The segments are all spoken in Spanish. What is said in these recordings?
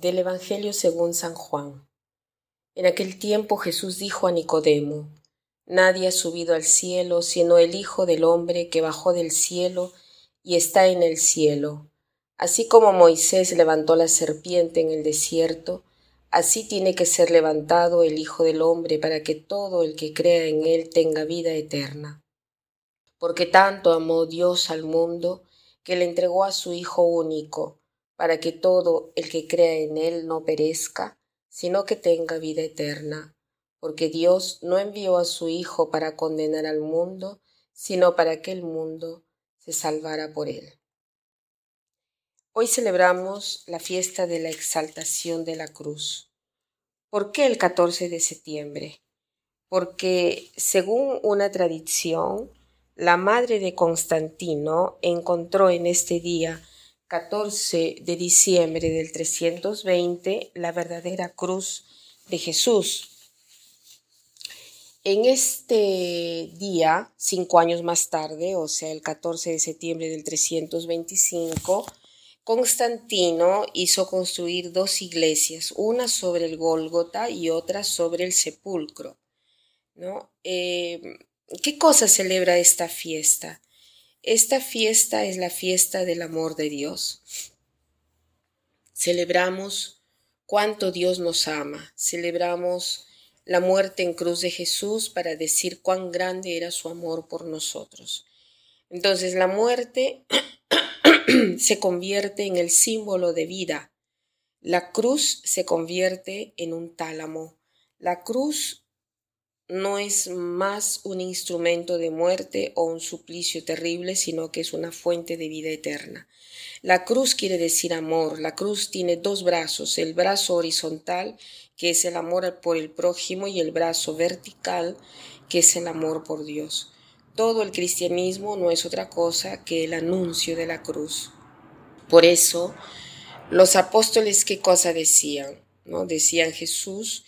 Del Evangelio según San Juan. En aquel tiempo Jesús dijo a Nicodemo, Nadie ha subido al cielo sino el Hijo del hombre que bajó del cielo y está en el cielo. Así como Moisés levantó la serpiente en el desierto, así tiene que ser levantado el Hijo del hombre para que todo el que crea en él tenga vida eterna. Porque tanto amó Dios al mundo que le entregó a su Hijo único, para que todo el que crea en él no perezca, sino que tenga vida eterna porque Dios no envió a su Hijo para condenar al mundo, sino para que el mundo se salvara por él. Hoy celebramos la fiesta de la exaltación de la cruz. ¿Por qué el 14 de septiembre? Porque, según una tradición, la madre de Constantino encontró en este día 14 de diciembre del 320 la verdadera cruz de Jesús, en este día, cinco años más tarde, o sea, el 14 de septiembre del 325, Constantino hizo construir dos iglesias, una sobre el Gólgota y otra sobre el sepulcro. ¿no? Eh, ¿Qué cosa celebra esta fiesta? Esta fiesta es la fiesta del amor de Dios. Celebramos cuánto Dios nos ama, celebramos la muerte en cruz de Jesús para decir cuán grande era su amor por nosotros. Entonces la muerte se convierte en el símbolo de vida. La cruz se convierte en un tálamo. La cruz no es más un instrumento de muerte o un suplicio terrible, sino que es una fuente de vida eterna. La cruz quiere decir amor. La cruz tiene dos brazos, el brazo horizontal, que es el amor por el prójimo, y el brazo vertical, que es el amor por Dios. Todo el cristianismo no es otra cosa que el anuncio de la cruz. Por eso, los apóstoles, ¿qué cosa decían? ¿No? Decían Jesús,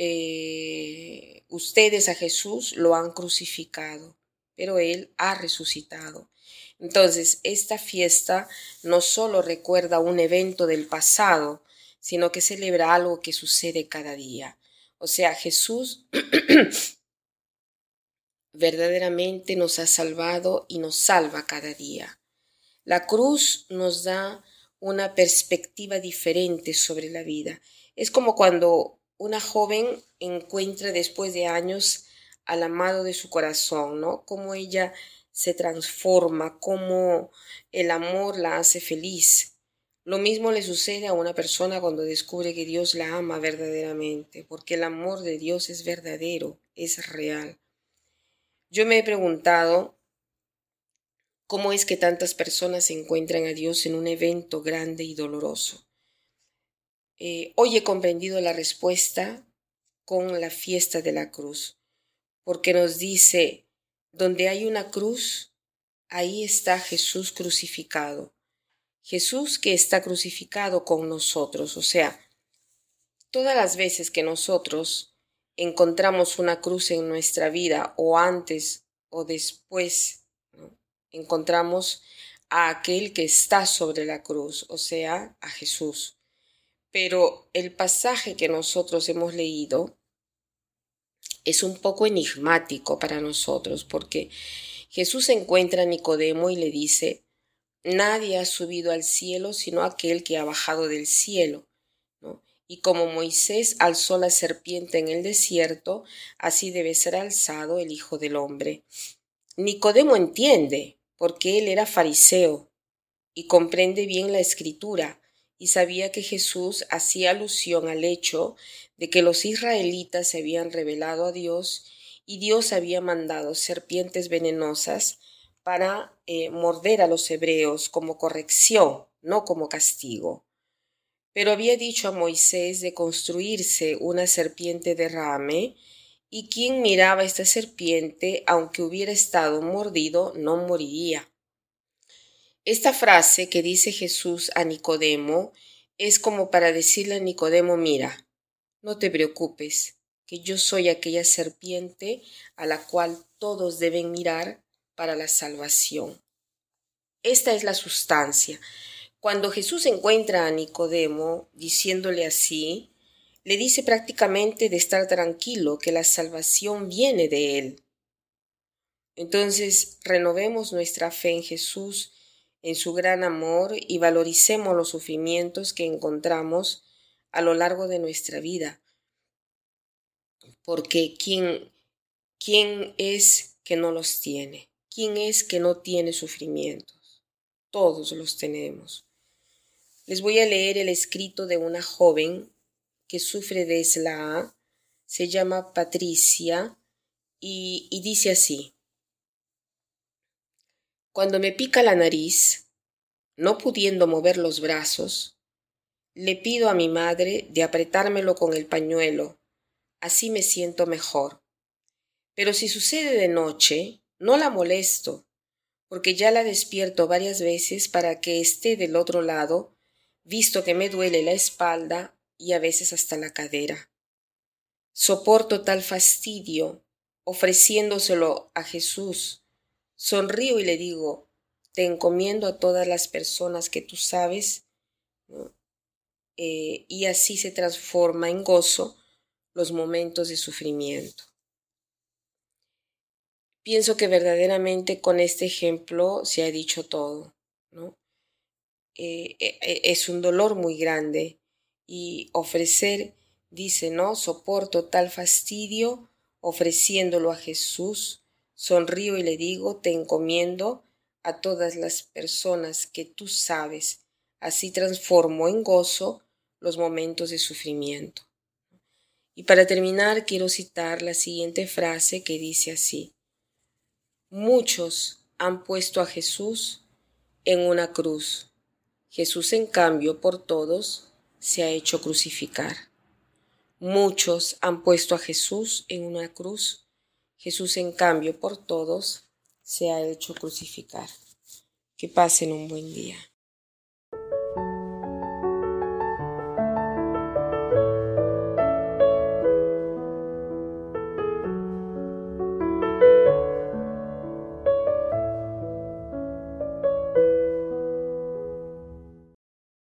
eh, ustedes a Jesús lo han crucificado, pero Él ha resucitado. Entonces, esta fiesta no solo recuerda un evento del pasado, sino que celebra algo que sucede cada día. O sea, Jesús verdaderamente nos ha salvado y nos salva cada día. La cruz nos da una perspectiva diferente sobre la vida. Es como cuando una joven encuentra después de años al amado de su corazón, ¿no? Como ella se transforma, cómo el amor la hace feliz. Lo mismo le sucede a una persona cuando descubre que Dios la ama verdaderamente, porque el amor de Dios es verdadero, es real. Yo me he preguntado cómo es que tantas personas encuentran a Dios en un evento grande y doloroso. Eh, hoy he comprendido la respuesta con la fiesta de la cruz, porque nos dice, donde hay una cruz, ahí está Jesús crucificado. Jesús que está crucificado con nosotros. O sea, todas las veces que nosotros encontramos una cruz en nuestra vida o antes o después, encontramos a aquel que está sobre la cruz, o sea, a Jesús. Pero el pasaje que nosotros hemos leído es un poco enigmático para nosotros, porque Jesús encuentra a Nicodemo y le dice, Nadie ha subido al cielo sino aquel que ha bajado del cielo. Y como Moisés alzó la serpiente en el desierto, así debe ser alzado el Hijo del Hombre. Nicodemo entiende, porque él era fariseo, y comprende bien la escritura, y sabía que Jesús hacía alusión al hecho de que los israelitas se habían revelado a Dios y Dios había mandado serpientes venenosas para eh, morder a los hebreos como corrección, no como castigo. Pero había dicho a Moisés de construirse una serpiente de rame, y quien miraba esta serpiente, aunque hubiera estado mordido, no moriría. Esta frase que dice Jesús a Nicodemo es como para decirle a Nicodemo, mira, no te preocupes, que yo soy aquella serpiente a la cual todos deben mirar para la salvación. Esta es la sustancia. Cuando Jesús encuentra a Nicodemo diciéndole así, le dice prácticamente de estar tranquilo, que la salvación viene de él. Entonces, renovemos nuestra fe en Jesús, en su gran amor y valoricemos los sufrimientos que encontramos a lo largo de nuestra vida. Porque ¿quién, quién es que no los tiene? ¿Quién es que no tiene sufrimientos? Todos los tenemos. Les voy a leer el escrito de una joven que sufre de SLA, se llama Patricia y, y dice así. Cuando me pica la nariz, no pudiendo mover los brazos, le pido a mi madre de apretármelo con el pañuelo, así me siento mejor. Pero si sucede de noche, no la molesto, porque ya la despierto varias veces para que esté del otro lado visto que me duele la espalda y a veces hasta la cadera. Soporto tal fastidio, ofreciéndoselo a Jesús. Sonrío y le digo, te encomiendo a todas las personas que tú sabes, eh, y así se transforma en gozo los momentos de sufrimiento. Pienso que verdaderamente con este ejemplo se ha dicho todo, ¿no? Eh, eh, eh, es un dolor muy grande y ofrecer, dice, ¿no? Soporto tal fastidio ofreciéndolo a Jesús, sonrío y le digo, te encomiendo a todas las personas que tú sabes, así transformo en gozo los momentos de sufrimiento. Y para terminar, quiero citar la siguiente frase que dice así, muchos han puesto a Jesús en una cruz Jesús, en cambio, por todos, se ha hecho crucificar. Muchos han puesto a Jesús en una cruz. Jesús, en cambio, por todos, se ha hecho crucificar. Que pasen un buen día.